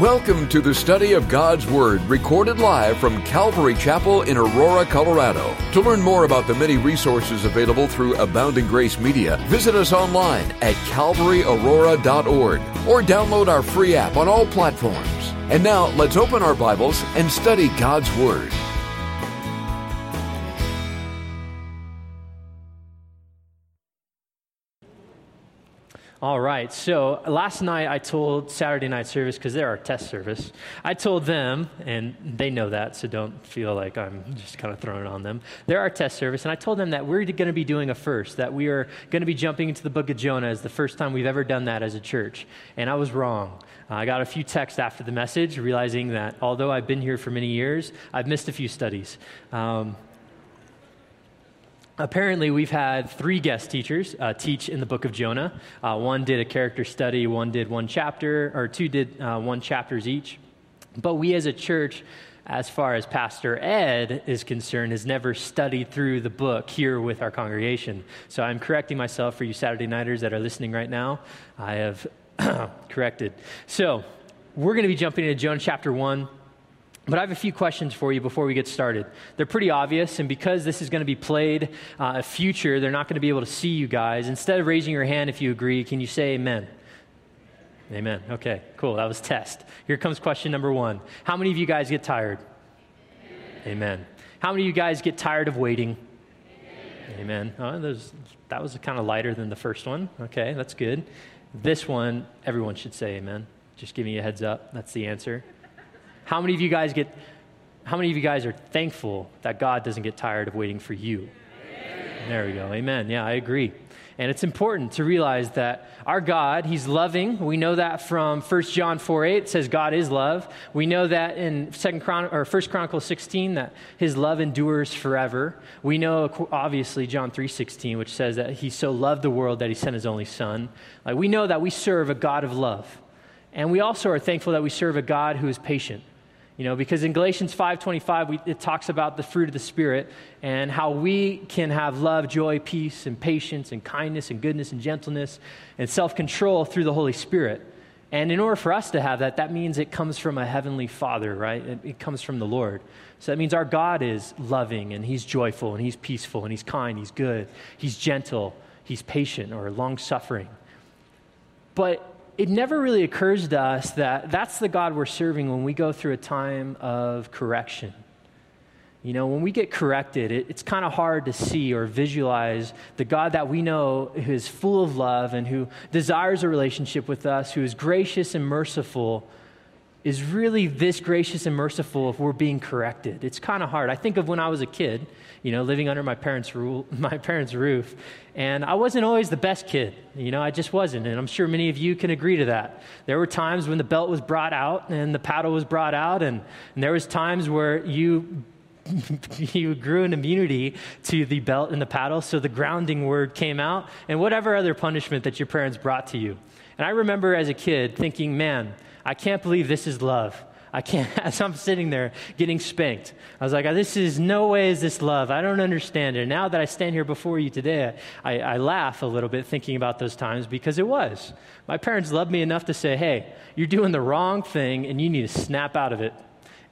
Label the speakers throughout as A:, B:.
A: Welcome to the study of God's Word, recorded live from Calvary Chapel in Aurora, Colorado. To learn more about the many resources available through Abounding Grace Media, visit us online at calvaryaurora.org or download our free app on all platforms. And now, let's open our Bibles and study God's Word.
B: All right. So last night I told Saturday night service because they're our test service. I told them, and they know that, so don't feel like I'm just kind of throwing it on them. They're our test service, and I told them that we're going to be doing a first, that we are going to be jumping into the book of Jonah as the first time we've ever done that as a church. And I was wrong. I got a few texts after the message, realizing that although I've been here for many years, I've missed a few studies. Um, Apparently, we've had three guest teachers uh, teach in the book of Jonah. Uh, one did a character study, one did one chapter, or two did uh, one chapters each. But we as a church, as far as Pastor Ed is concerned, has never studied through the book here with our congregation. So I'm correcting myself for you Saturday nighters that are listening right now. I have corrected. So we're going to be jumping into Jonah chapter 1. But I have a few questions for you before we get started. They're pretty obvious, and because this is going to be played uh, a future, they're not going to be able to see you guys. Instead of raising your hand if you agree, can you say amen? Amen. Okay, cool. That was test. Here comes question number one How many of you guys get tired? Amen. amen. How many of you guys get tired of waiting? Amen. amen. Oh, that was kind of lighter than the first one. Okay, that's good. This one, everyone should say amen. Just giving you a heads up. That's the answer. How many of you guys get how many of you guys are thankful that God doesn't get tired of waiting for you? Amen. There we go. Amen. Yeah, I agree. And it's important to realize that our God, He's loving. We know that from 1 John 4 8. It says God is love. We know that in 2nd Chron- or 1 Chronicles 16 that His love endures forever. We know, obviously, John 3 16, which says that He so loved the world that He sent His only Son. Like, we know that we serve a God of love. And we also are thankful that we serve a God who is patient. You know, because in Galatians 5:25 it talks about the fruit of the spirit and how we can have love, joy, peace and patience and kindness and goodness and gentleness and self-control through the Holy Spirit. And in order for us to have that, that means it comes from a heavenly Father, right? It, it comes from the Lord. So that means our God is loving and he's joyful and he's peaceful and he's kind, he's good, he's gentle, he's patient or long-suffering. But it never really occurs to us that that's the God we're serving when we go through a time of correction. You know, when we get corrected, it, it's kind of hard to see or visualize the God that we know who is full of love and who desires a relationship with us, who is gracious and merciful, is really this gracious and merciful if we're being corrected. It's kind of hard. I think of when I was a kid you know, living under my parents' rule, my parents' roof. And I wasn't always the best kid. You know, I just wasn't. And I'm sure many of you can agree to that. There were times when the belt was brought out and the paddle was brought out, and, and there was times where you you grew an immunity to the belt and the paddle, so the grounding word came out, and whatever other punishment that your parents brought to you. And I remember as a kid thinking, man, I can't believe this is love. I can't, as I'm sitting there getting spanked, I was like, this is no way is this love. I don't understand it. And Now that I stand here before you today, I, I laugh a little bit thinking about those times because it was. My parents loved me enough to say, hey, you're doing the wrong thing and you need to snap out of it.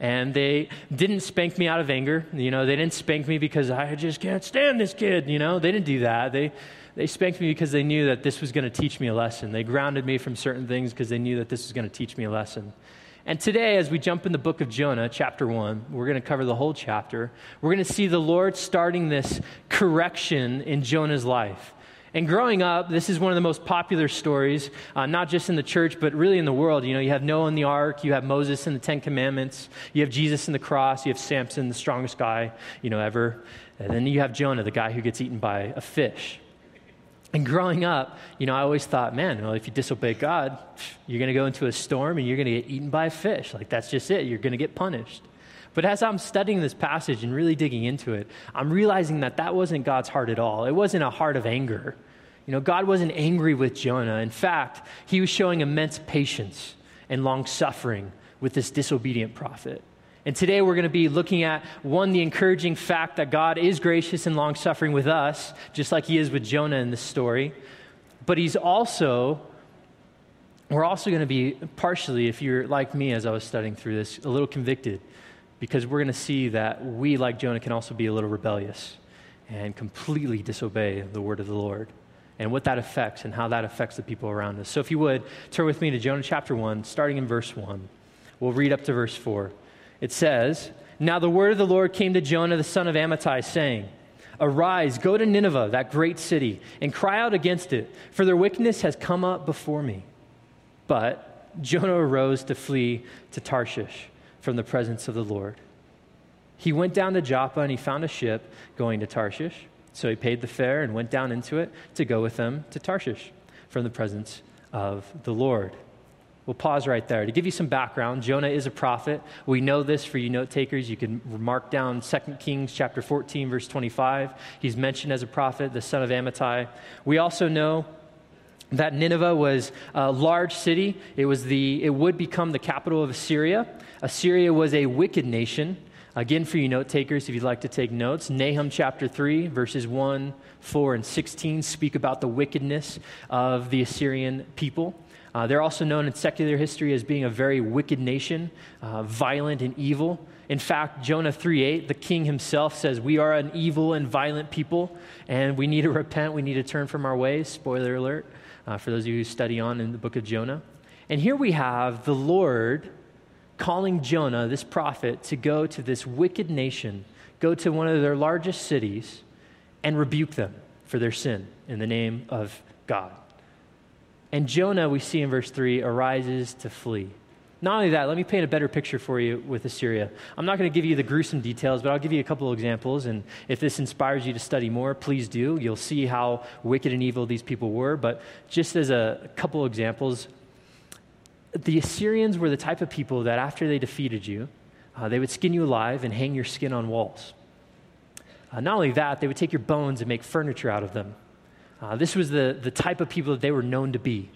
B: And they didn't spank me out of anger. You know, they didn't spank me because I just can't stand this kid. You know, they didn't do that. They, they spanked me because they knew that this was going to teach me a lesson. They grounded me from certain things because they knew that this was going to teach me a lesson. And today, as we jump in the book of Jonah, chapter 1, we're going to cover the whole chapter. We're going to see the Lord starting this correction in Jonah's life. And growing up, this is one of the most popular stories, uh, not just in the church, but really in the world. You know, you have Noah in the ark, you have Moses in the Ten Commandments, you have Jesus in the cross, you have Samson, the strongest guy, you know, ever. And then you have Jonah, the guy who gets eaten by a fish. And growing up, you know, I always thought, man, well, if you disobey God, you're going to go into a storm and you're going to get eaten by a fish. Like, that's just it. You're going to get punished. But as I'm studying this passage and really digging into it, I'm realizing that that wasn't God's heart at all. It wasn't a heart of anger. You know, God wasn't angry with Jonah. In fact, he was showing immense patience and long suffering with this disobedient prophet. And today we're going to be looking at one, the encouraging fact that God is gracious and long suffering with us, just like he is with Jonah in this story. But he's also we're also going to be partially, if you're like me as I was studying through this, a little convicted because we're going to see that we, like Jonah, can also be a little rebellious and completely disobey the word of the Lord and what that affects and how that affects the people around us. So, if you would, turn with me to Jonah chapter 1, starting in verse 1. We'll read up to verse 4. It says, Now the word of the Lord came to Jonah the son of Amittai, saying, Arise, go to Nineveh, that great city, and cry out against it, for their wickedness has come up before me. But Jonah arose to flee to Tarshish from the presence of the Lord. He went down to Joppa and he found a ship going to Tarshish. So he paid the fare and went down into it to go with them to Tarshish from the presence of the Lord. We'll pause right there. To give you some background, Jonah is a prophet. We know this for you note takers. You can mark down 2 Kings chapter 14, verse 25. He's mentioned as a prophet, the son of Amittai. We also know that Nineveh was a large city. It, was the, it would become the capital of Assyria. Assyria was a wicked nation. Again, for you note takers, if you'd like to take notes, Nahum chapter 3, verses 1, 4, and 16 speak about the wickedness of the Assyrian people. Uh, they're also known in secular history as being a very wicked nation, uh, violent and evil. In fact, Jonah 3:8, the king himself says, "We are an evil and violent people, and we need to repent. We need to turn from our ways." Spoiler alert uh, for those of you who study on in the book of Jonah. And here we have the Lord calling Jonah, this prophet, to go to this wicked nation, go to one of their largest cities, and rebuke them for their sin in the name of God. And Jonah, we see in verse 3, arises to flee. Not only that, let me paint a better picture for you with Assyria. I'm not going to give you the gruesome details, but I'll give you a couple of examples. And if this inspires you to study more, please do. You'll see how wicked and evil these people were. But just as a couple of examples, the Assyrians were the type of people that after they defeated you, uh, they would skin you alive and hang your skin on walls. Uh, not only that, they would take your bones and make furniture out of them. Uh, this was the, the type of people that they were known to be.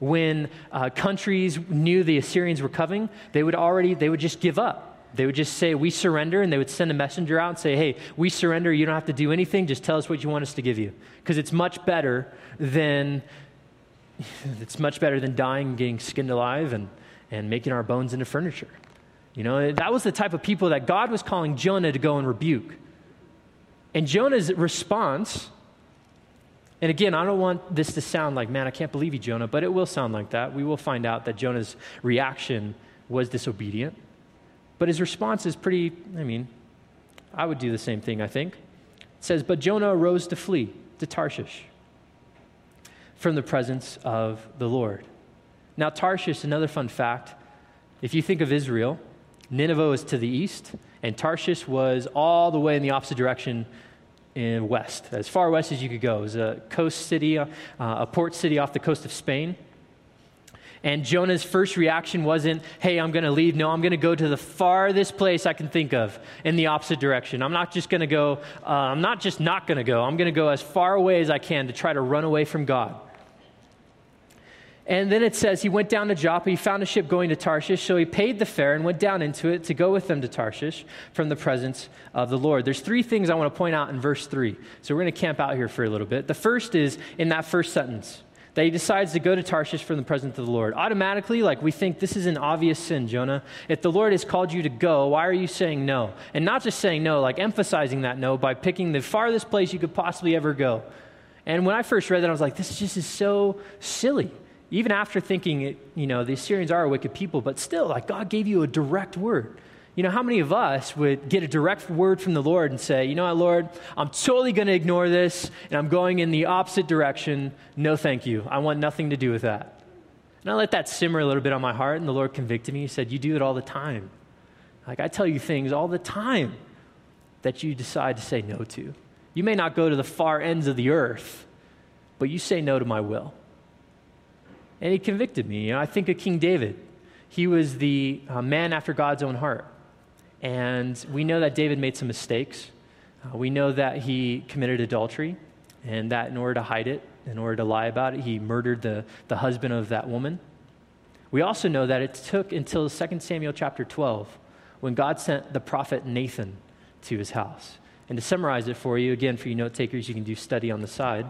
B: When uh, countries knew the Assyrians were coming, they would already, they would just give up. They would just say, We surrender, and they would send a messenger out and say, Hey, we surrender. You don't have to do anything. Just tell us what you want us to give you. Because it's much better than it's much better than dying and getting skinned alive and, and making our bones into furniture. You know, that was the type of people that God was calling Jonah to go and rebuke. And Jonah's response, and again, I don't want this to sound like, man, I can't believe you, Jonah, but it will sound like that. We will find out that Jonah's reaction was disobedient. But his response is pretty, I mean, I would do the same thing, I think. It says, But Jonah arose to flee to Tarshish from the presence of the Lord. Now, Tarshish, another fun fact if you think of Israel, Nineveh is to the east, and Tarshish was all the way in the opposite direction in west, as far west as you could go. It was a coast city, uh, a port city off the coast of Spain. And Jonah's first reaction wasn't, hey, I'm going to leave. No, I'm going to go to the farthest place I can think of in the opposite direction. I'm not just going to go, uh, I'm not just not going to go. I'm going to go as far away as I can to try to run away from God. And then it says he went down to Joppa. He found a ship going to Tarshish. So he paid the fare and went down into it to go with them to Tarshish from the presence of the Lord. There's three things I want to point out in verse 3. So we're going to camp out here for a little bit. The first is in that first sentence that he decides to go to Tarshish from the presence of the Lord. Automatically, like we think this is an obvious sin, Jonah. If the Lord has called you to go, why are you saying no? And not just saying no, like emphasizing that no by picking the farthest place you could possibly ever go. And when I first read that, I was like, this just is so silly even after thinking, you know, the Assyrians are a wicked people, but still, like, God gave you a direct word. You know, how many of us would get a direct word from the Lord and say, you know what, Lord, I'm totally going to ignore this and I'm going in the opposite direction. No, thank you. I want nothing to do with that. And I let that simmer a little bit on my heart, and the Lord convicted me. He said, You do it all the time. Like, I tell you things all the time that you decide to say no to. You may not go to the far ends of the earth, but you say no to my will and he convicted me. You know, I think of King David. He was the uh, man after God's own heart. And we know that David made some mistakes. Uh, we know that he committed adultery, and that in order to hide it, in order to lie about it, he murdered the, the husband of that woman. We also know that it took until 2 Samuel chapter 12 when God sent the prophet Nathan to his house. And to summarize it for you, again, for you note takers, you can do study on the side.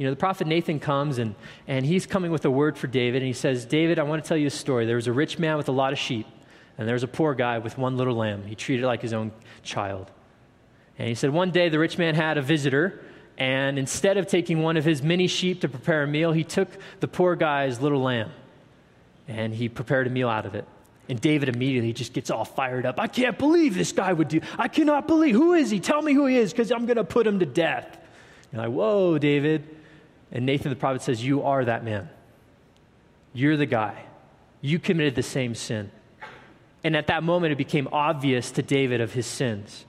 B: You know, the prophet Nathan comes and, and he's coming with a word for David, and he says, David, I want to tell you a story. There was a rich man with a lot of sheep, and there was a poor guy with one little lamb. He treated it like his own child. And he said, One day the rich man had a visitor, and instead of taking one of his many sheep to prepare a meal, he took the poor guy's little lamb and he prepared a meal out of it. And David immediately just gets all fired up. I can't believe this guy would do. I cannot believe. Who is he? Tell me who he is, because I'm going to put him to death. You're like, whoa, David. And Nathan the prophet says, You are that man. You're the guy. You committed the same sin. And at that moment, it became obvious to David of his sins.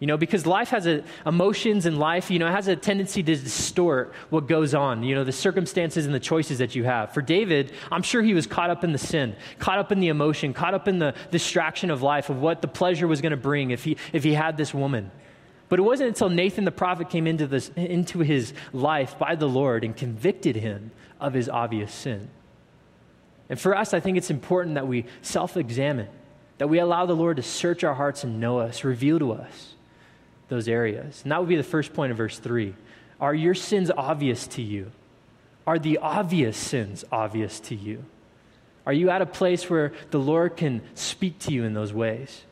B: You know, because life has a, emotions in life, you know, it has a tendency to distort what goes on, you know, the circumstances and the choices that you have. For David, I'm sure he was caught up in the sin, caught up in the emotion, caught up in the distraction of life, of what the pleasure was going to bring if he, if he had this woman. But it wasn't until Nathan the prophet came into, this, into his life by the Lord and convicted him of his obvious sin. And for us, I think it's important that we self examine, that we allow the Lord to search our hearts and know us, reveal to us those areas. And that would be the first point of verse 3. Are your sins obvious to you? Are the obvious sins obvious to you? Are you at a place where the Lord can speak to you in those ways?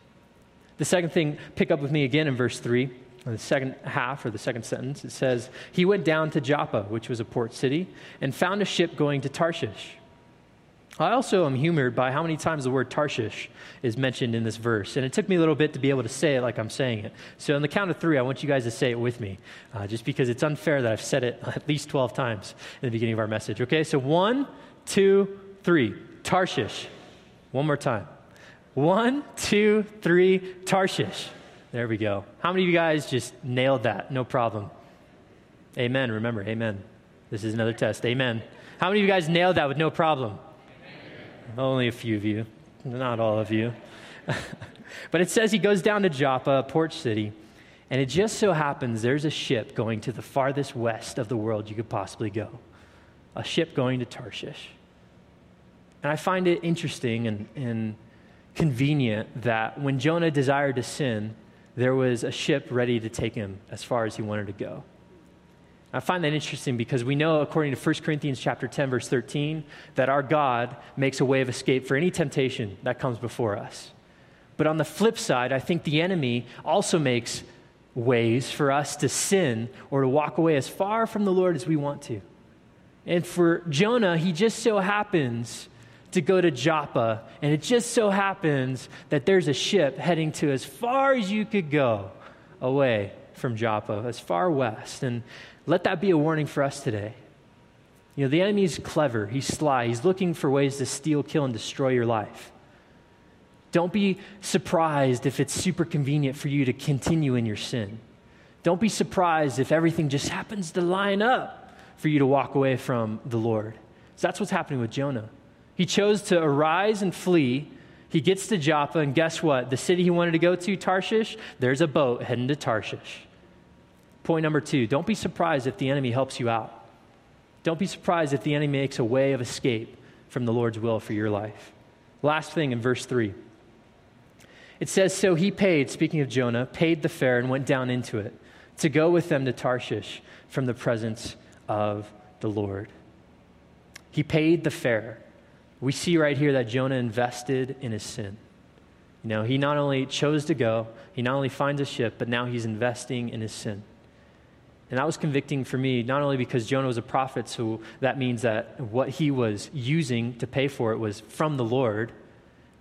B: The second thing, pick up with me again in verse 3, the second half or the second sentence. It says, He went down to Joppa, which was a port city, and found a ship going to Tarshish. I also am humored by how many times the word Tarshish is mentioned in this verse. And it took me a little bit to be able to say it like I'm saying it. So, on the count of three, I want you guys to say it with me, uh, just because it's unfair that I've said it at least 12 times in the beginning of our message. Okay, so one, two, three. Tarshish. One more time. One, two, three, Tarshish. There we go. How many of you guys just nailed that? No problem. Amen. Remember, amen. This is another test. Amen. How many of you guys nailed that with no problem? Only a few of you, not all of you. but it says he goes down to Joppa, port city, and it just so happens there's a ship going to the farthest west of the world you could possibly go a ship going to Tarshish. And I find it interesting and, and convenient that when Jonah desired to sin, there was a ship ready to take him as far as he wanted to go. I find that interesting because we know, according to 1 Corinthians chapter 10, verse 13, that our God makes a way of escape for any temptation that comes before us. But on the flip side, I think the enemy also makes ways for us to sin or to walk away as far from the Lord as we want to. And for Jonah, he just so happens to go to Joppa, and it just so happens that there's a ship heading to as far as you could go away from Joppa, as far west. And let that be a warning for us today. You know, the enemy is clever, he's sly, he's looking for ways to steal, kill, and destroy your life. Don't be surprised if it's super convenient for you to continue in your sin. Don't be surprised if everything just happens to line up for you to walk away from the Lord. So that's what's happening with Jonah. He chose to arise and flee. He gets to Joppa, and guess what? The city he wanted to go to, Tarshish, there's a boat heading to Tarshish. Point number two don't be surprised if the enemy helps you out. Don't be surprised if the enemy makes a way of escape from the Lord's will for your life. Last thing in verse 3. It says, So he paid, speaking of Jonah, paid the fare and went down into it to go with them to Tarshish from the presence of the Lord. He paid the fare. We see right here that Jonah invested in his sin. You know, he not only chose to go, he not only finds a ship, but now he's investing in his sin. And that was convicting for me, not only because Jonah was a prophet, so that means that what he was using to pay for it was from the Lord.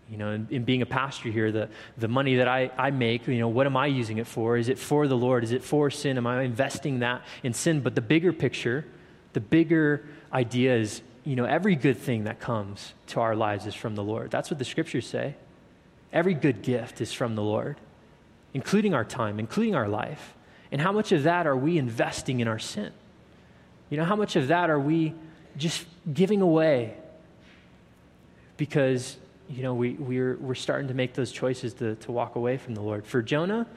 B: You know, in, in, being a pastor here, the, the money that I, I make, you know, what am I using it for? Is it for the Lord? Is it for sin? Am I investing that in sin? But the bigger picture, the bigger idea is, you know, every good thing that comes to our lives is from the Lord. That's what the scriptures say. Every good gift is from the Lord, including our time, including our life. And how much of that are we investing in our sin? You know, how much of that are we just giving away because, you know, we, we're, we're starting to make those choices to, to walk away from the Lord? For Jonah,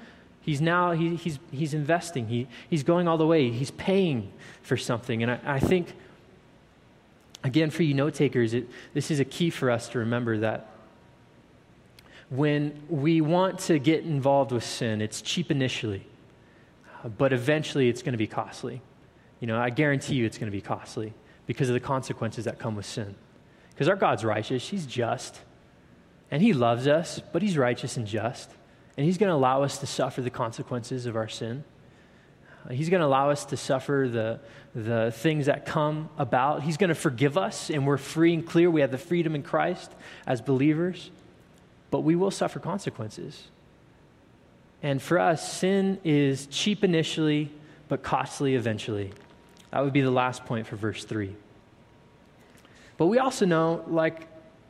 B: he's now, he, he's, he's investing. He, he's going all the way. He's paying for something. And I, I think, again, for you note takers, this is a key for us to remember that when we want to get involved with sin, it's cheap initially but eventually it's going to be costly. you know, I guarantee you it's going to be costly because of the consequences that come with sin. Because our God's righteous, He's just, and He loves us, but He's righteous and just, and He's going to allow us to suffer the consequences of our sin. He's going to allow us to suffer the, the things that come about. He's going to forgive us, and we're free and clear. We have the freedom in Christ as believers, but we will suffer consequences. And for us, sin is cheap initially, but costly eventually. That would be the last point for verse 3. But we also know, like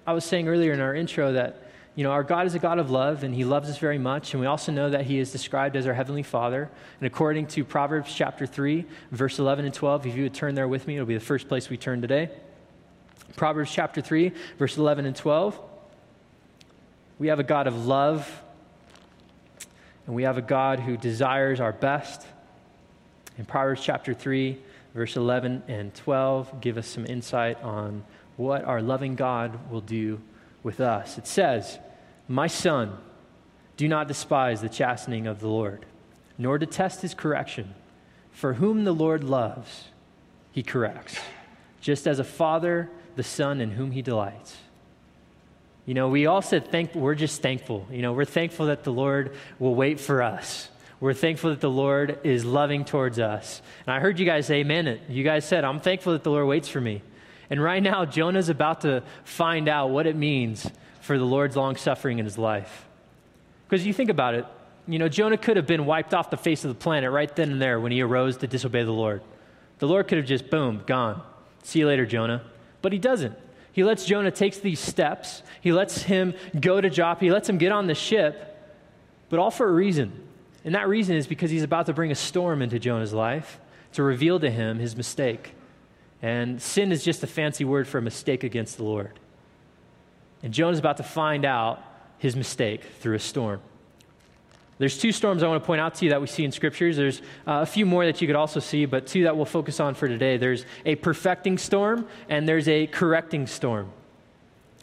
B: I was saying earlier in our intro, that you know, our God is a God of love, and He loves us very much. And we also know that He is described as our Heavenly Father. And according to Proverbs chapter 3, verse 11 and 12, if you would turn there with me, it'll be the first place we turn today. Proverbs chapter 3, verse 11 and 12. We have a God of love, and we have a God who desires our best. In Proverbs chapter 3, verse 11 and 12, give us some insight on what our loving God will do with us. It says, My son, do not despise the chastening of the Lord, nor detest his correction. For whom the Lord loves, he corrects, just as a father the son in whom he delights. You know, we all said thank, we're just thankful. You know, we're thankful that the Lord will wait for us. We're thankful that the Lord is loving towards us. And I heard you guys say amen. It. You guys said, I'm thankful that the Lord waits for me. And right now, Jonah's about to find out what it means for the Lord's long suffering in his life. Because you think about it, you know, Jonah could have been wiped off the face of the planet right then and there when he arose to disobey the Lord. The Lord could have just, boom, gone. See you later, Jonah. But he doesn't. He lets Jonah take these steps. He lets him go to Joppa. He lets him get on the ship, but all for a reason. And that reason is because he's about to bring a storm into Jonah's life to reveal to him his mistake. And sin is just a fancy word for a mistake against the Lord. And Jonah's about to find out his mistake through a storm. There's two storms I want to point out to you that we see in scriptures. There's uh, a few more that you could also see, but two that we'll focus on for today. There's a perfecting storm and there's a correcting storm.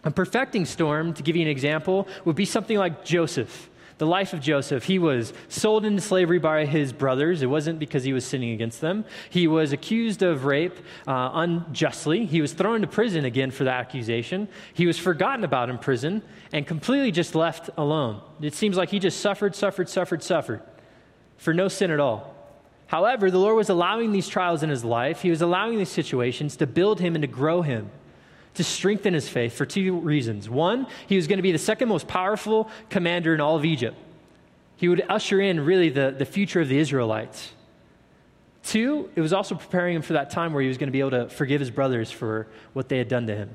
B: A perfecting storm, to give you an example, would be something like Joseph the life of Joseph. He was sold into slavery by his brothers. It wasn't because he was sinning against them. He was accused of rape uh, unjustly. He was thrown into prison again for that accusation. He was forgotten about in prison and completely just left alone. It seems like he just suffered, suffered, suffered, suffered for no sin at all. However, the Lord was allowing these trials in his life, He was allowing these situations to build him and to grow him to strengthen his faith for two reasons. One, he was going to be the second most powerful commander in all of Egypt. He would usher in really the, the future of the Israelites. Two, it was also preparing him for that time where he was going to be able to forgive his brothers for what they had done to him.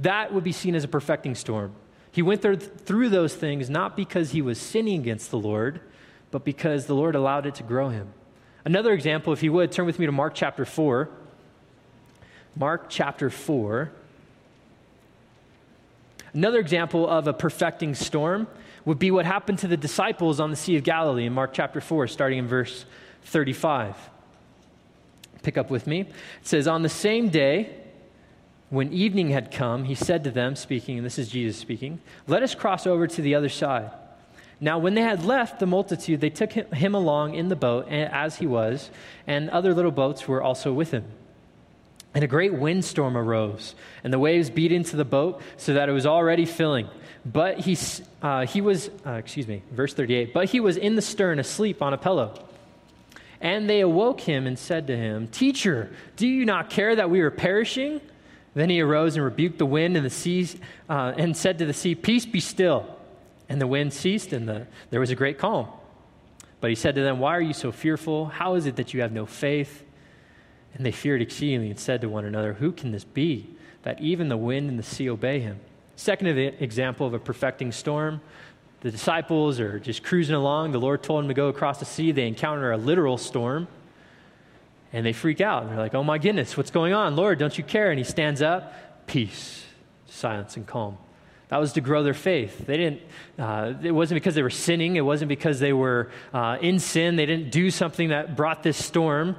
B: That would be seen as a perfecting storm. He went through those things not because he was sinning against the Lord, but because the Lord allowed it to grow him. Another example, if you would, turn with me to Mark chapter 4. Mark chapter 4. Another example of a perfecting storm would be what happened to the disciples on the Sea of Galilee in Mark chapter 4, starting in verse 35. Pick up with me. It says, On the same day, when evening had come, he said to them, speaking, and this is Jesus speaking, Let us cross over to the other side. Now, when they had left the multitude, they took him along in the boat as he was, and other little boats were also with him. And a great windstorm arose, and the waves beat into the boat so that it was already filling. But he, uh, he was, uh, excuse me, verse 38, but he was in the stern asleep on a pillow. And they awoke him and said to him, Teacher, do you not care that we are perishing? Then he arose and rebuked the wind and the seas uh, and said to the sea, Peace be still. And the wind ceased, and the, there was a great calm. But he said to them, Why are you so fearful? How is it that you have no faith? And they feared exceedingly and said to one another, Who can this be, that even the wind and the sea obey him? Second example of a perfecting storm. The disciples are just cruising along. The Lord told them to go across the sea. They encounter a literal storm. And they freak out. They're like, oh my goodness, what's going on? Lord, don't you care? And he stands up. Peace, silence, and calm. That was to grow their faith. They didn't, uh, it wasn't because they were sinning. It wasn't because they were uh, in sin. They didn't do something that brought this storm.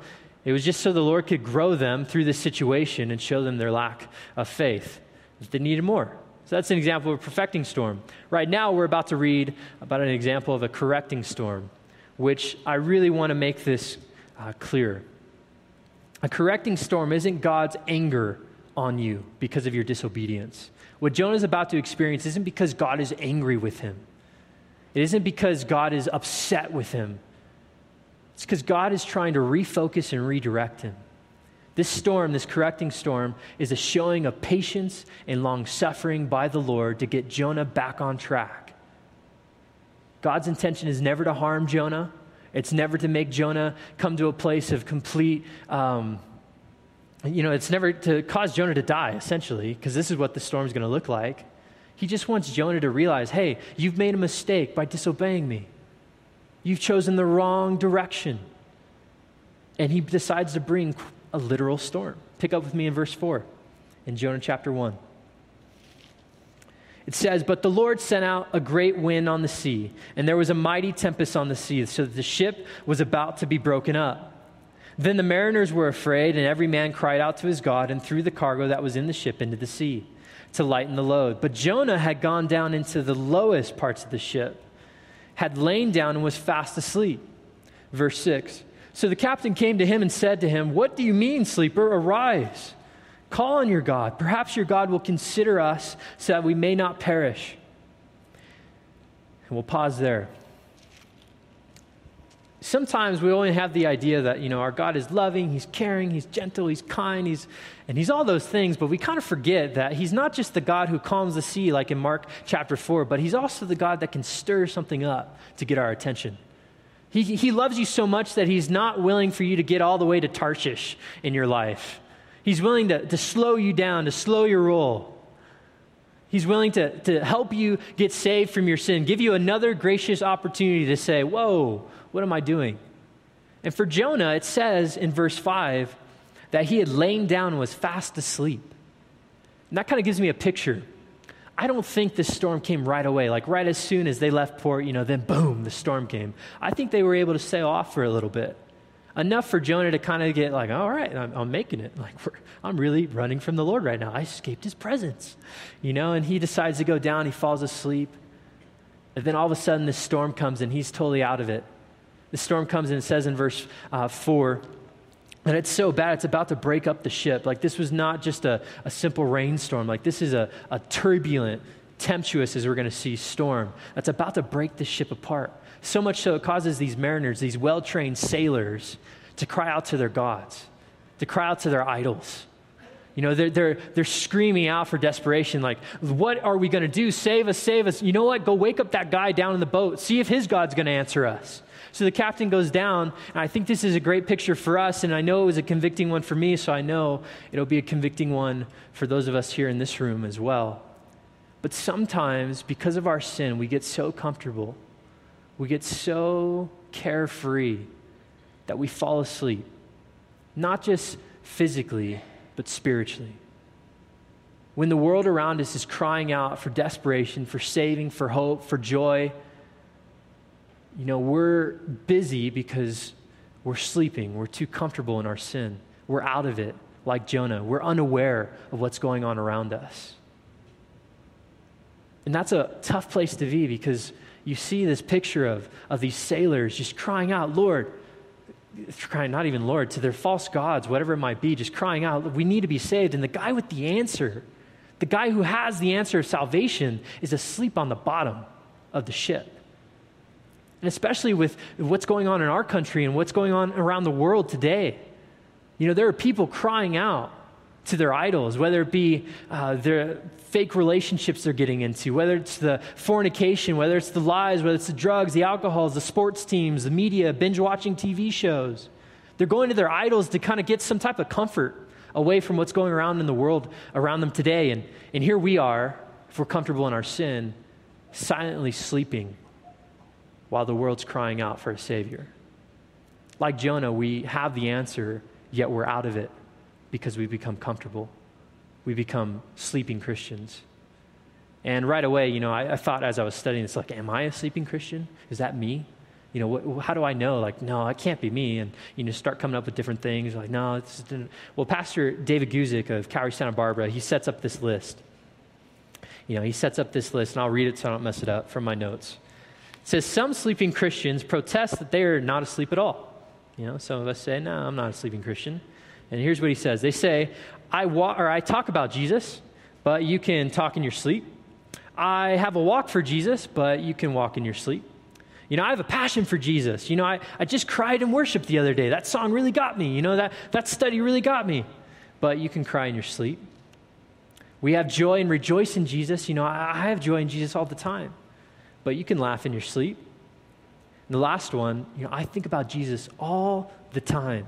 B: It was just so the Lord could grow them through this situation and show them their lack of faith. that They needed more. So that's an example of a perfecting storm. Right now, we're about to read about an example of a correcting storm, which I really want to make this uh, clear. A correcting storm isn't God's anger on you because of your disobedience. What Jonah is about to experience isn't because God is angry with him. It isn't because God is upset with him. It's because God is trying to refocus and redirect him. This storm, this correcting storm, is a showing of patience and long suffering by the Lord to get Jonah back on track. God's intention is never to harm Jonah, it's never to make Jonah come to a place of complete. Um, you know, it's never to cause Jonah to die, essentially, because this is what the storm is going to look like. He just wants Jonah to realize hey, you've made a mistake by disobeying me. You've chosen the wrong direction. And he decides to bring a literal storm. Pick up with me in verse 4 in Jonah chapter 1. It says, But the Lord sent out a great wind on the sea, and there was a mighty tempest on the sea, so that the ship was about to be broken up. Then the mariners were afraid, and every man cried out to his God and threw the cargo that was in the ship into the sea to lighten the load. But Jonah had gone down into the lowest parts of the ship, had lain down, and was fast asleep. Verse 6. So the captain came to him and said to him, What do you mean, sleeper? Arise, call on your God. Perhaps your God will consider us so that we may not perish. And we'll pause there. Sometimes we only have the idea that, you know, our God is loving, He's caring, He's gentle, He's kind, He's, and He's all those things, but we kind of forget that He's not just the God who calms the sea, like in Mark chapter 4, but He's also the God that can stir something up to get our attention. He, he loves you so much that he's not willing for you to get all the way to Tarshish in your life. He's willing to, to slow you down, to slow your roll. He's willing to, to help you get saved from your sin, give you another gracious opportunity to say, Whoa, what am I doing? And for Jonah, it says in verse 5 that he had lain down and was fast asleep. And that kind of gives me a picture I don't think the storm came right away. Like right as soon as they left port, you know, then boom, the storm came. I think they were able to sail off for a little bit. Enough for Jonah to kind of get like, all right, I'm, I'm making it. Like, I'm really running from the Lord right now. I escaped his presence, you know, and he decides to go down. He falls asleep. And then all of a sudden, this storm comes and he's totally out of it. The storm comes and it says in verse uh, 4 that it's so bad, it's about to break up the ship. Like, this was not just a, a simple rainstorm. Like, this is a, a turbulent, tempestuous, as we're going to see, storm that's about to break the ship apart. So much so, it causes these mariners, these well trained sailors, to cry out to their gods, to cry out to their idols. You know, they're, they're, they're screaming out for desperation, like, what are we going to do? Save us, save us. You know what? Go wake up that guy down in the boat. See if his God's going to answer us. So the captain goes down, and I think this is a great picture for us, and I know it was a convicting one for me, so I know it'll be a convicting one for those of us here in this room as well. But sometimes, because of our sin, we get so comfortable, we get so carefree that we fall asleep, not just physically, but spiritually. When the world around us is crying out for desperation, for saving, for hope, for joy, you know, we're busy because we're sleeping. We're too comfortable in our sin. We're out of it, like Jonah. We're unaware of what's going on around us. And that's a tough place to be because you see this picture of, of these sailors just crying out, Lord, crying, not even Lord, to their false gods, whatever it might be, just crying out, we need to be saved. And the guy with the answer, the guy who has the answer of salvation, is asleep on the bottom of the ship. And especially with what's going on in our country and what's going on around the world today. You know, there are people crying out to their idols, whether it be uh, their fake relationships they're getting into, whether it's the fornication, whether it's the lies, whether it's the drugs, the alcohols, the sports teams, the media, binge watching TV shows. They're going to their idols to kind of get some type of comfort away from what's going around in the world around them today. And, and here we are, if we're comfortable in our sin, silently sleeping while the world's crying out for a Savior. Like Jonah, we have the answer, yet we're out of it because we become comfortable. We become sleeping Christians. And right away, you know, I, I thought as I was studying, it's like, am I a sleeping Christian? Is that me? You know, how do I know? Like, no, it can't be me. And you know, start coming up with different things. Like, no, it's well. Pastor David Guzik of Calvary Santa Barbara, he sets up this list. You know, he sets up this list, and I'll read it so I don't mess it up from my notes says some sleeping Christians protest that they are not asleep at all. You know, some of us say, no, I'm not a sleeping Christian. And here's what he says They say, I, wa- or I talk about Jesus, but you can talk in your sleep. I have a walk for Jesus, but you can walk in your sleep. You know, I have a passion for Jesus. You know, I, I just cried in worship the other day. That song really got me. You know, that, that study really got me. But you can cry in your sleep. We have joy and rejoice in Jesus. You know, I have joy in Jesus all the time. But you can laugh in your sleep. And the last one, you know, I think about Jesus all the time.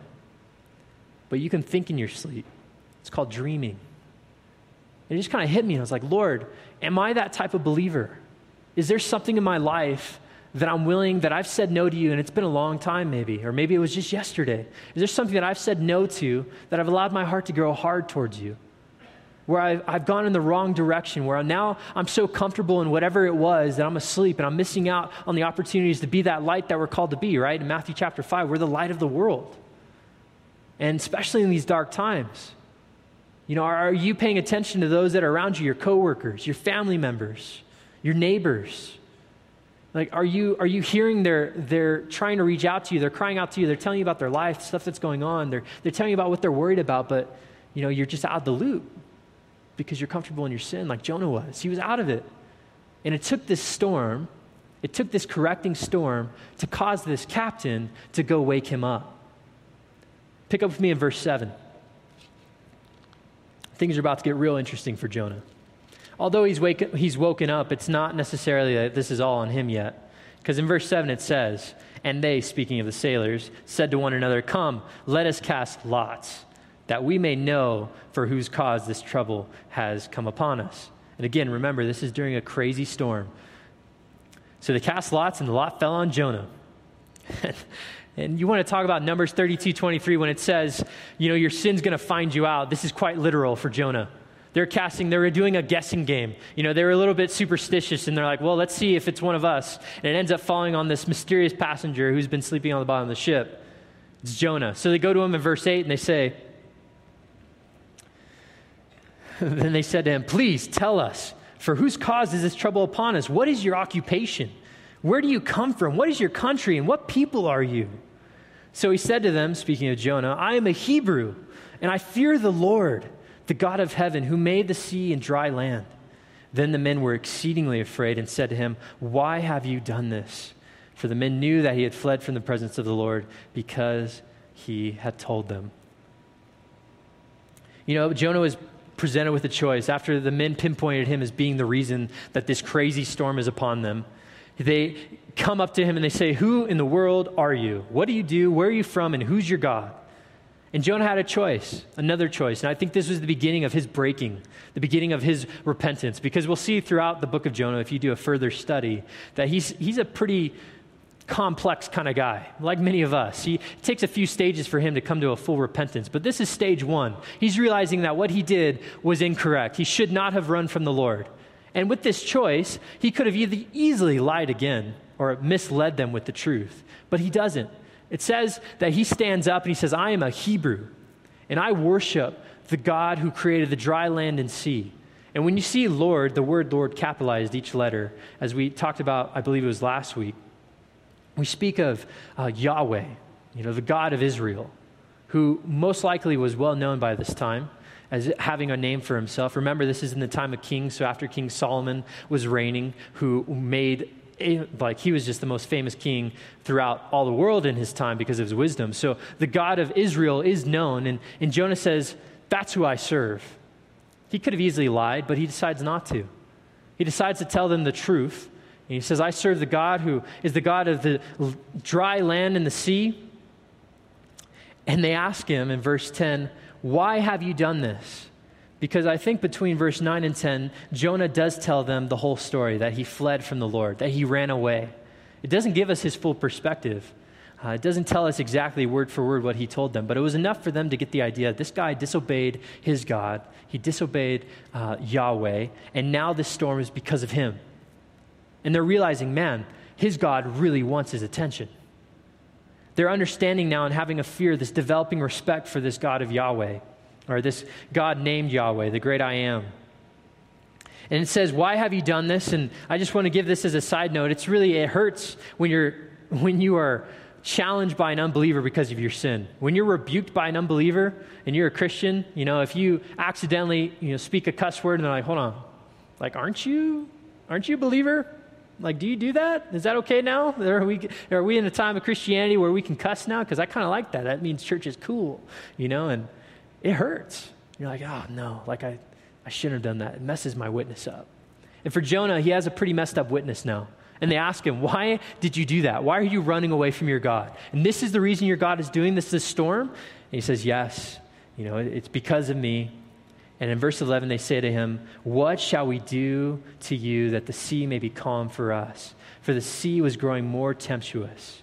B: But you can think in your sleep. It's called dreaming. And It just kind of hit me. I was like, Lord, am I that type of believer? Is there something in my life that I'm willing, that I've said no to you, and it's been a long time maybe, or maybe it was just yesterday? Is there something that I've said no to that I've allowed my heart to grow hard towards you? Where I've, I've gone in the wrong direction, where now I'm so comfortable in whatever it was that I'm asleep and I'm missing out on the opportunities to be that light that we're called to be, right? In Matthew chapter 5, we're the light of the world. And especially in these dark times. You know, are you paying attention to those that are around you, your coworkers, your family members, your neighbors? Like, are you, are you hearing they're, they're trying to reach out to you? They're crying out to you. They're telling you about their life, stuff that's going on. They're, they're telling you about what they're worried about, but, you know, you're just out of the loop because you're comfortable in your sin like Jonah was. He was out of it. And it took this storm, it took this correcting storm to cause this captain to go wake him up. Pick up with me in verse 7. Things are about to get real interesting for Jonah although he's, wake, he's woken up, it's not necessarily that this is all on him yet. Because in verse 7 it says, And they, speaking of the sailors, said to one another, Come, let us cast lots, that we may know for whose cause this trouble has come upon us. And again, remember, this is during a crazy storm. So they cast lots, and the lot fell on Jonah. and you want to talk about Numbers 32 23 when it says, you know, your sin's going to find you out. This is quite literal for Jonah. They're casting, they were doing a guessing game. You know, they were a little bit superstitious and they're like, well, let's see if it's one of us. And it ends up falling on this mysterious passenger who's been sleeping on the bottom of the ship. It's Jonah. So they go to him in verse 8 and they say, Then they said to him, Please tell us, for whose cause is this trouble upon us? What is your occupation? Where do you come from? What is your country? And what people are you? So he said to them, speaking of Jonah, I am a Hebrew, and I fear the Lord the God of heaven who made the sea and dry land. Then the men were exceedingly afraid and said to him, Why have you done this? For the men knew that he had fled from the presence of the Lord because he had told them. You know, Jonah was presented with a choice after the men pinpointed him as being the reason that this crazy storm is upon them. They come up to him and they say, Who in the world are you? What do you do? Where are you from? And who's your God? And Jonah had a choice, another choice. And I think this was the beginning of his breaking, the beginning of his repentance. Because we'll see throughout the book of Jonah, if you do a further study, that he's, he's a pretty complex kind of guy, like many of us. He, it takes a few stages for him to come to a full repentance. But this is stage one. He's realizing that what he did was incorrect. He should not have run from the Lord. And with this choice, he could have either easily lied again or misled them with the truth. But he doesn't. It says that he stands up and he says, I am a Hebrew, and I worship the God who created the dry land and sea. And when you see Lord, the word Lord capitalized each letter, as we talked about, I believe it was last week, we speak of uh, Yahweh, you know, the God of Israel, who most likely was well known by this time as having a name for himself. Remember, this is in the time of kings, so after King Solomon was reigning, who made like he was just the most famous king throughout all the world in his time because of his wisdom. So the God of Israel is known, and, and Jonah says, That's who I serve. He could have easily lied, but he decides not to. He decides to tell them the truth. And he says, I serve the God who is the God of the dry land and the sea. And they ask him in verse 10, Why have you done this? Because I think between verse 9 and 10, Jonah does tell them the whole story that he fled from the Lord, that he ran away. It doesn't give us his full perspective. Uh, it doesn't tell us exactly word for word what he told them, but it was enough for them to get the idea this guy disobeyed his God, he disobeyed uh, Yahweh, and now this storm is because of him. And they're realizing, man, his God really wants his attention. They're understanding now and having a fear, this developing respect for this God of Yahweh or this God named Yahweh, the great I am. And it says, Why have you done this? And I just want to give this as a side note. It's really, it hurts when, you're, when you are challenged by an unbeliever because of your sin, when you're rebuked by an unbeliever and you're a Christian, you know, if you accidentally, you know, speak a cuss word and they're like, hold on, like, aren't you, aren't you a believer? Like, do you do that? Is that okay now? Are we, are we in a time of Christianity where we can cuss now? Because I kind of like that. That means church is cool, you know, and it hurts. You're like, oh, no, like I, I shouldn't have done that. It messes my witness up. And for Jonah, he has a pretty messed up witness now. And they ask him, Why did you do that? Why are you running away from your God? And this is the reason your God is doing this, this storm? And he says, Yes, you know, it's because of me. And in verse 11, they say to him, What shall we do to you that the sea may be calm for us? For the sea was growing more tempestuous.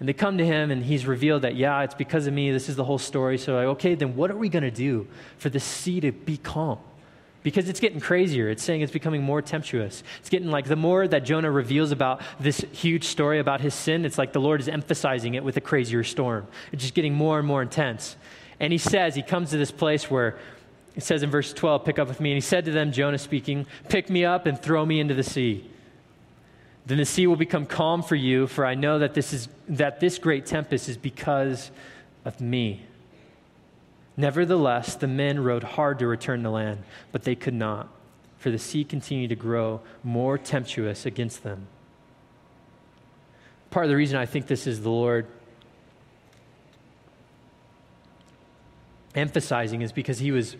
B: And they come to him, and he's revealed that, yeah, it's because of me. This is the whole story. So, like, okay, then what are we going to do for the sea to be calm? because it's getting crazier. It's saying it's becoming more tempestuous. It's getting like the more that Jonah reveals about this huge story about his sin, it's like the Lord is emphasizing it with a crazier storm. It's just getting more and more intense. And he says, he comes to this place where it says in verse 12, pick up with me. And he said to them, Jonah speaking, pick me up and throw me into the sea. Then the sea will become calm for you, for I know that this, is, that this great tempest is because of me. Nevertheless, the men rowed hard to return to land, but they could not, for the sea continued to grow more tempestuous against them. Part of the reason I think this is the Lord emphasizing is because he was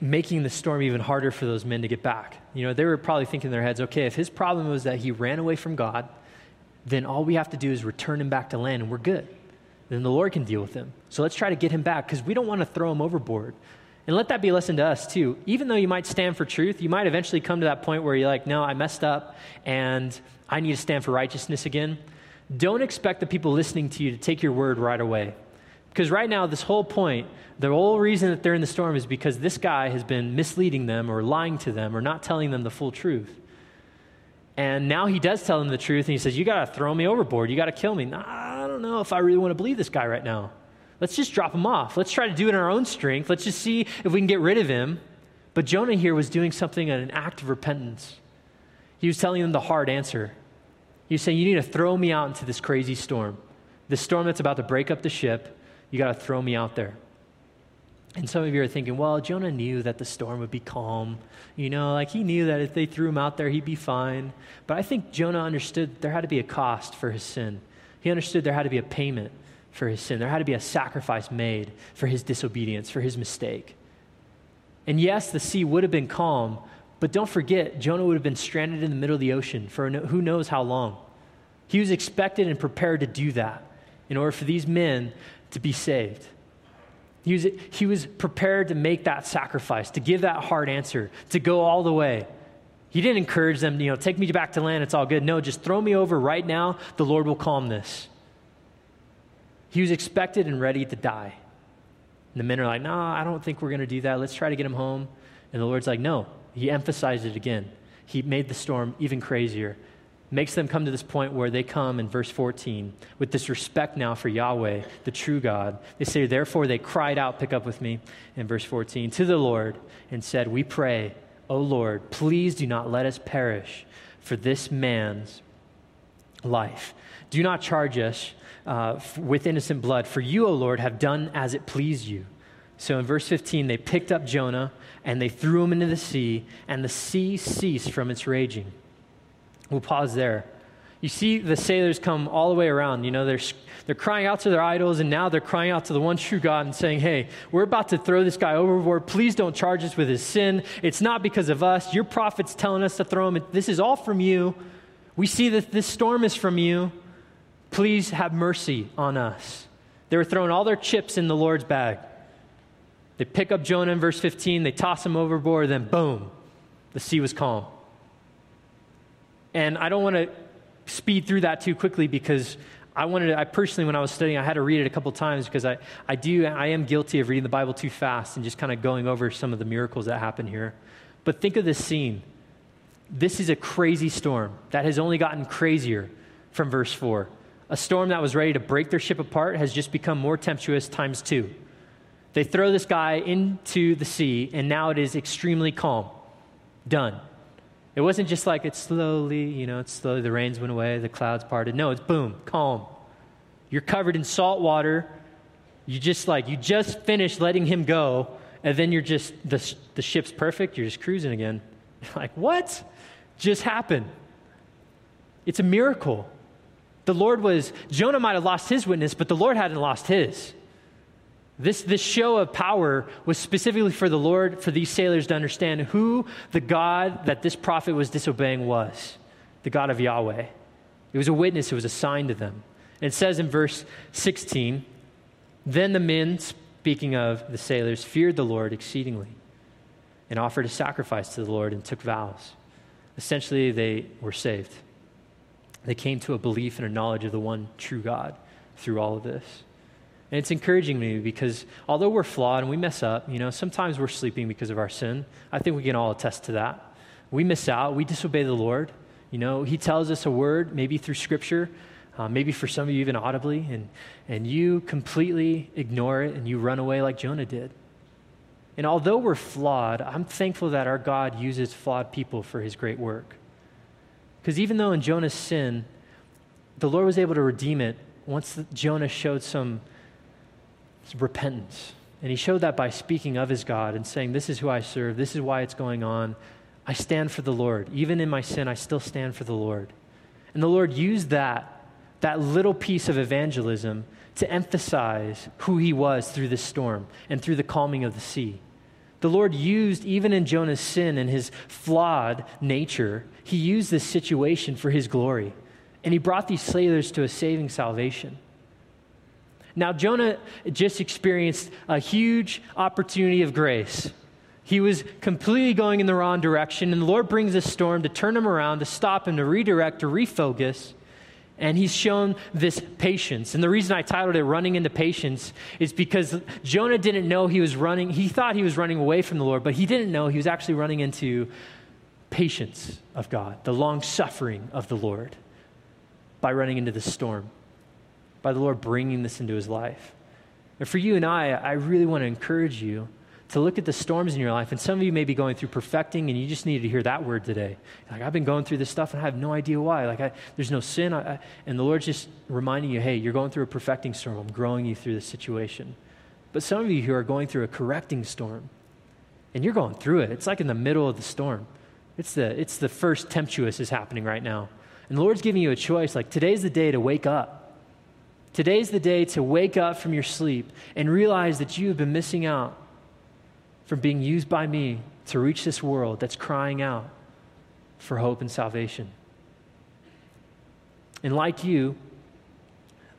B: making the storm even harder for those men to get back. You know, they were probably thinking in their heads, okay, if his problem was that he ran away from God, then all we have to do is return him back to land and we're good then the Lord can deal with him. So let's try to get him back because we don't want to throw him overboard. And let that be a lesson to us too. Even though you might stand for truth, you might eventually come to that point where you're like, no, I messed up and I need to stand for righteousness again. Don't expect the people listening to you to take your word right away. Because right now, this whole point, the whole reason that they're in the storm is because this guy has been misleading them or lying to them or not telling them the full truth. And now he does tell them the truth and he says, You got to throw me overboard. You got to kill me. Nah, don't know if I really want to believe this guy right now. Let's just drop him off. Let's try to do it in our own strength. Let's just see if we can get rid of him. But Jonah here was doing something an act of repentance. He was telling them the hard answer. He was saying, You need to throw me out into this crazy storm. This storm that's about to break up the ship, you got to throw me out there. And some of you are thinking, well, Jonah knew that the storm would be calm. You know, like he knew that if they threw him out there, he'd be fine. But I think Jonah understood there had to be a cost for his sin. He understood there had to be a payment for his sin, there had to be a sacrifice made for his disobedience, for his mistake. And yes, the sea would have been calm, but don't forget, Jonah would have been stranded in the middle of the ocean for who knows how long. He was expected and prepared to do that in order for these men to be saved. He was, he was prepared to make that sacrifice, to give that hard answer, to go all the way. He didn't encourage them, you know, take me back to land, it's all good. No, just throw me over right now, the Lord will calm this. He was expected and ready to die. And the men are like, no, I don't think we're going to do that. Let's try to get him home. And the Lord's like, no. He emphasized it again. He made the storm even crazier. Makes them come to this point where they come in verse 14 with this respect now for Yahweh, the true God. They say, therefore, they cried out, pick up with me in verse 14, to the Lord and said, We pray O Lord, please do not let us perish for this man's life. Do not charge us uh, with innocent blood, for you, O Lord, have done as it pleased you. So in verse 15, they picked up Jonah and they threw him into the sea, and the sea ceased from its raging. We'll pause there. You see the sailors come all the way around. You know, they're, they're crying out to their idols, and now they're crying out to the one true God and saying, Hey, we're about to throw this guy overboard. Please don't charge us with his sin. It's not because of us. Your prophet's telling us to throw him. This is all from you. We see that this storm is from you. Please have mercy on us. They were throwing all their chips in the Lord's bag. They pick up Jonah in verse 15, they toss him overboard, then boom, the sea was calm. And I don't want to speed through that too quickly because I wanted to, I personally, when I was studying, I had to read it a couple times because I, I do, I am guilty of reading the Bible too fast and just kind of going over some of the miracles that happen here. But think of this scene. This is a crazy storm that has only gotten crazier from verse 4. A storm that was ready to break their ship apart has just become more tempestuous times two. They throw this guy into the sea, and now it is extremely calm. Done. It wasn't just like it's slowly, you know, it's slowly, the rains went away, the clouds parted. No, it's boom, calm. You're covered in salt water. You just like, you just finished letting him go, and then you're just, the, the ship's perfect. You're just cruising again. Like, what just happened? It's a miracle. The Lord was, Jonah might have lost his witness, but the Lord hadn't lost his. This, this show of power was specifically for the Lord, for these sailors to understand who the God that this prophet was disobeying was the God of Yahweh. It was a witness, it was a sign to them. And it says in verse 16 Then the men, speaking of the sailors, feared the Lord exceedingly and offered a sacrifice to the Lord and took vows. Essentially, they were saved. They came to a belief and a knowledge of the one true God through all of this. And it's encouraging me because although we're flawed and we mess up, you know, sometimes we're sleeping because of our sin. I think we can all attest to that. We miss out, we disobey the Lord. You know, He tells us a word, maybe through Scripture, uh, maybe for some of you even audibly, and, and you completely ignore it and you run away like Jonah did. And although we're flawed, I'm thankful that our God uses flawed people for His great work. Because even though in Jonah's sin, the Lord was able to redeem it once Jonah showed some repentance. And he showed that by speaking of his God and saying, This is who I serve, this is why it's going on. I stand for the Lord. Even in my sin, I still stand for the Lord. And the Lord used that, that little piece of evangelism to emphasize who he was through this storm and through the calming of the sea. The Lord used, even in Jonah's sin and his flawed nature, he used this situation for his glory. And he brought these sailors to a saving salvation. Now, Jonah just experienced a huge opportunity of grace. He was completely going in the wrong direction, and the Lord brings a storm to turn him around, to stop him, to redirect, to refocus. And he's shown this patience. And the reason I titled it Running into Patience is because Jonah didn't know he was running, he thought he was running away from the Lord, but he didn't know he was actually running into patience of God, the long suffering of the Lord by running into the storm by the Lord bringing this into his life. And for you and I, I really want to encourage you to look at the storms in your life. And some of you may be going through perfecting, and you just needed to hear that word today. Like, I've been going through this stuff, and I have no idea why. Like, I, there's no sin. I, and the Lord's just reminding you, hey, you're going through a perfecting storm. I'm growing you through this situation. But some of you who are going through a correcting storm, and you're going through it, it's like in the middle of the storm. It's the, it's the first tempestuous is happening right now. And the Lord's giving you a choice. Like, today's the day to wake up Today's the day to wake up from your sleep and realize that you have been missing out from being used by me to reach this world that's crying out for hope and salvation. And like you,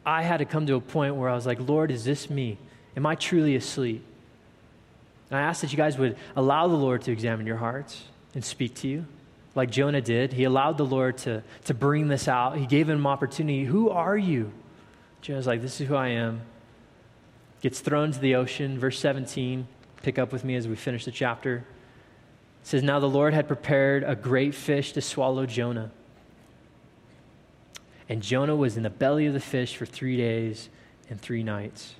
B: I had to come to a point where I was like, Lord, is this me? Am I truly asleep? And I ask that you guys would allow the Lord to examine your hearts and speak to you like Jonah did. He allowed the Lord to, to bring this out, He gave him opportunity. Who are you? Jonah's like, This is who I am. Gets thrown to the ocean. Verse 17, pick up with me as we finish the chapter. It says, Now the Lord had prepared a great fish to swallow Jonah. And Jonah was in the belly of the fish for three days and three nights.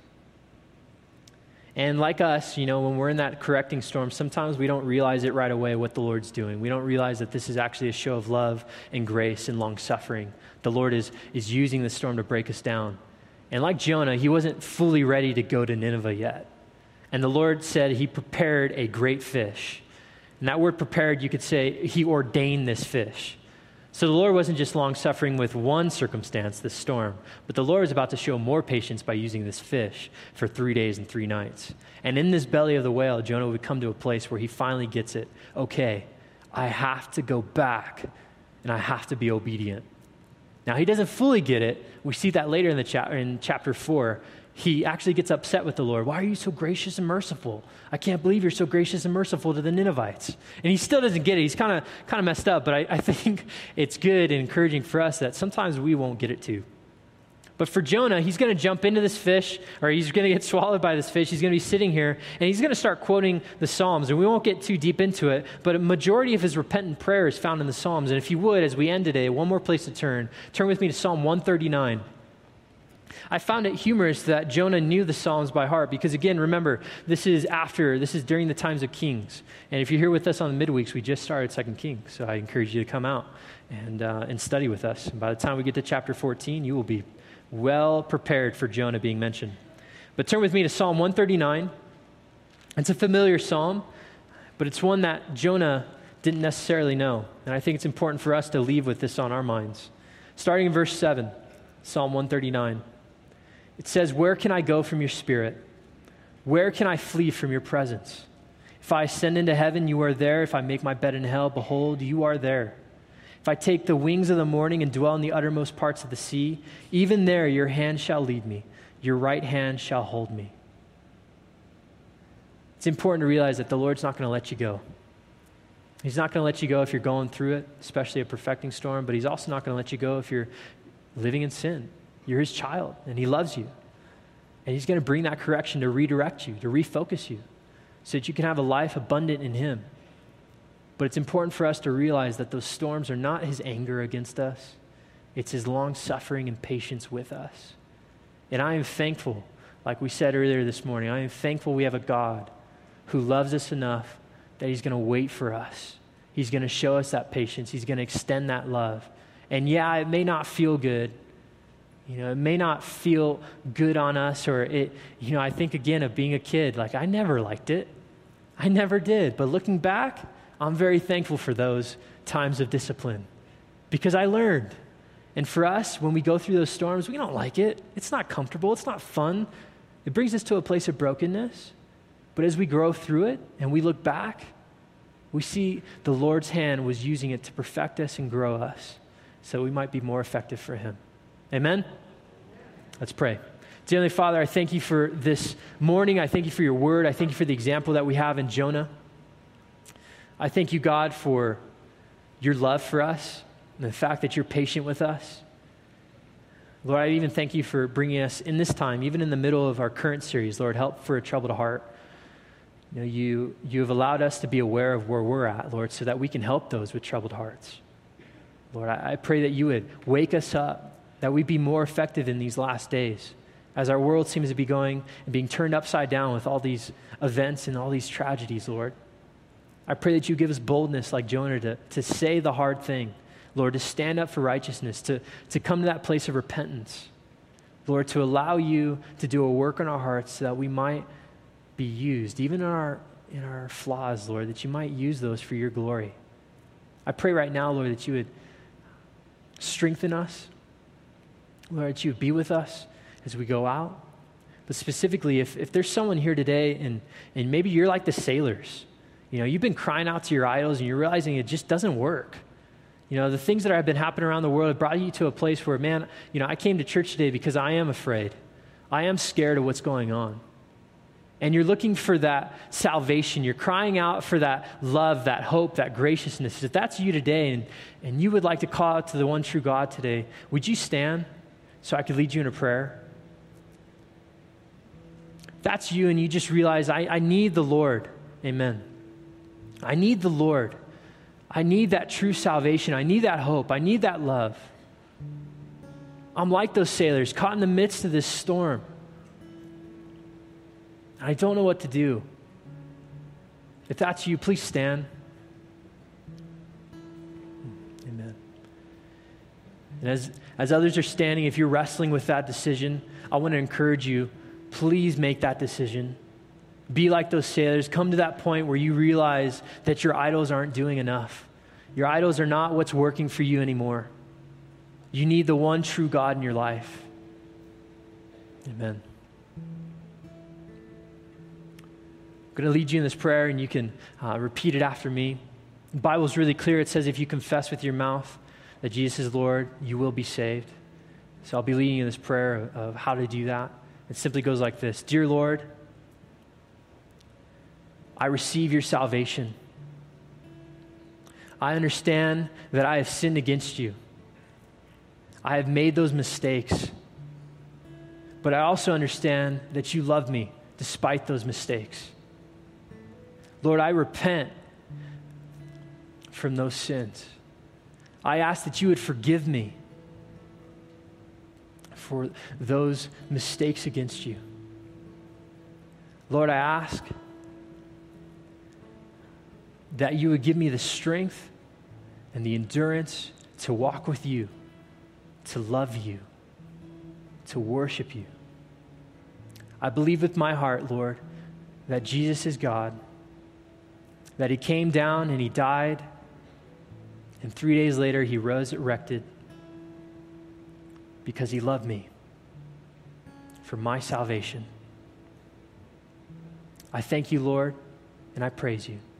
B: And like us, you know, when we're in that correcting storm, sometimes we don't realize it right away what the Lord's doing. We don't realize that this is actually a show of love and grace and long suffering. The Lord is, is using the storm to break us down. And like Jonah, he wasn't fully ready to go to Nineveh yet. And the Lord said he prepared a great fish. And that word prepared, you could say he ordained this fish. So the Lord wasn't just long suffering with one circumstance, this storm, but the Lord is about to show more patience by using this fish for three days and three nights. And in this belly of the whale, Jonah would come to a place where he finally gets it. Okay, I have to go back and I have to be obedient. Now, he doesn't fully get it. We see that later in, the cha- in chapter 4. He actually gets upset with the Lord. Why are you so gracious and merciful? I can't believe you're so gracious and merciful to the Ninevites. And he still doesn't get it. He's kind of kind of messed up, but I, I think it's good and encouraging for us that sometimes we won't get it too. But for Jonah, he's going to jump into this fish, or he's going to get swallowed by this fish. He's going to be sitting here, and he's going to start quoting the Psalms. And we won't get too deep into it, but a majority of his repentant prayer is found in the Psalms. And if you would, as we end today, one more place to turn. Turn with me to Psalm 139. I found it humorous that Jonah knew the Psalms by heart because, again, remember, this is after, this is during the times of Kings. And if you're here with us on the midweeks, we just started Second Kings. So I encourage you to come out and, uh, and study with us. And by the time we get to chapter 14, you will be well prepared for Jonah being mentioned. But turn with me to Psalm 139. It's a familiar psalm, but it's one that Jonah didn't necessarily know. And I think it's important for us to leave with this on our minds. Starting in verse 7, Psalm 139. It says, Where can I go from your spirit? Where can I flee from your presence? If I ascend into heaven, you are there. If I make my bed in hell, behold, you are there. If I take the wings of the morning and dwell in the uttermost parts of the sea, even there your hand shall lead me, your right hand shall hold me. It's important to realize that the Lord's not going to let you go. He's not going to let you go if you're going through it, especially a perfecting storm, but He's also not going to let you go if you're living in sin. You're His child, and He loves you. And He's going to bring that correction to redirect you, to refocus you, so that you can have a life abundant in Him. But it's important for us to realize that those storms are not His anger against us, it's His long suffering and patience with us. And I am thankful, like we said earlier this morning, I am thankful we have a God who loves us enough that He's going to wait for us. He's going to show us that patience. He's going to extend that love. And yeah, it may not feel good. You know, it may not feel good on us, or it, you know, I think again of being a kid. Like, I never liked it. I never did. But looking back, I'm very thankful for those times of discipline because I learned. And for us, when we go through those storms, we don't like it. It's not comfortable, it's not fun. It brings us to a place of brokenness. But as we grow through it and we look back, we see the Lord's hand was using it to perfect us and grow us so we might be more effective for Him. Amen? Let's pray. Dear Heavenly Father, I thank you for this morning. I thank you for your word. I thank you for the example that we have in Jonah. I thank you, God, for your love for us and the fact that you're patient with us. Lord, I even thank you for bringing us in this time, even in the middle of our current series. Lord, help for a troubled heart. You, know, you, you have allowed us to be aware of where we're at, Lord, so that we can help those with troubled hearts. Lord, I, I pray that you would wake us up, that we'd be more effective in these last days as our world seems to be going and being turned upside down with all these events and all these tragedies, Lord. I pray that you give us boldness like Jonah to, to say the hard thing, Lord, to stand up for righteousness, to, to come to that place of repentance. Lord, to allow you to do a work in our hearts so that we might be used, even in our, in our flaws, Lord, that you might use those for your glory. I pray right now, Lord, that you would strengthen us, Lord, that you would be with us as we go out. But specifically, if, if there's someone here today and, and maybe you're like the sailors, you know, you've been crying out to your idols and you're realizing it just doesn't work. You know, the things that have been happening around the world have brought you to a place where, man, you know, I came to church today because I am afraid. I am scared of what's going on. And you're looking for that salvation. You're crying out for that love, that hope, that graciousness. If that's you today and, and you would like to call out to the one true God today, would you stand so I could lead you in a prayer? That's you and you just realize, I, I need the Lord. Amen. I need the Lord. I need that true salvation. I need that hope. I need that love. I'm like those sailors caught in the midst of this storm. I don't know what to do. If that's you, please stand. Amen. And as, as others are standing, if you're wrestling with that decision, I want to encourage you please make that decision. Be like those sailors. Come to that point where you realize that your idols aren't doing enough. Your idols are not what's working for you anymore. You need the one true God in your life. Amen. I'm going to lead you in this prayer, and you can uh, repeat it after me. The Bible's really clear. It says if you confess with your mouth that Jesus is Lord, you will be saved. So I'll be leading you in this prayer of, of how to do that. It simply goes like this Dear Lord, I receive your salvation. I understand that I have sinned against you. I have made those mistakes. But I also understand that you love me despite those mistakes. Lord, I repent from those sins. I ask that you would forgive me for those mistakes against you. Lord, I ask that you would give me the strength and the endurance to walk with you, to love you, to worship you. I believe with my heart, Lord, that Jesus is God, that He came down and He died, and three days later He rose erected because He loved me for my salvation. I thank you, Lord, and I praise you.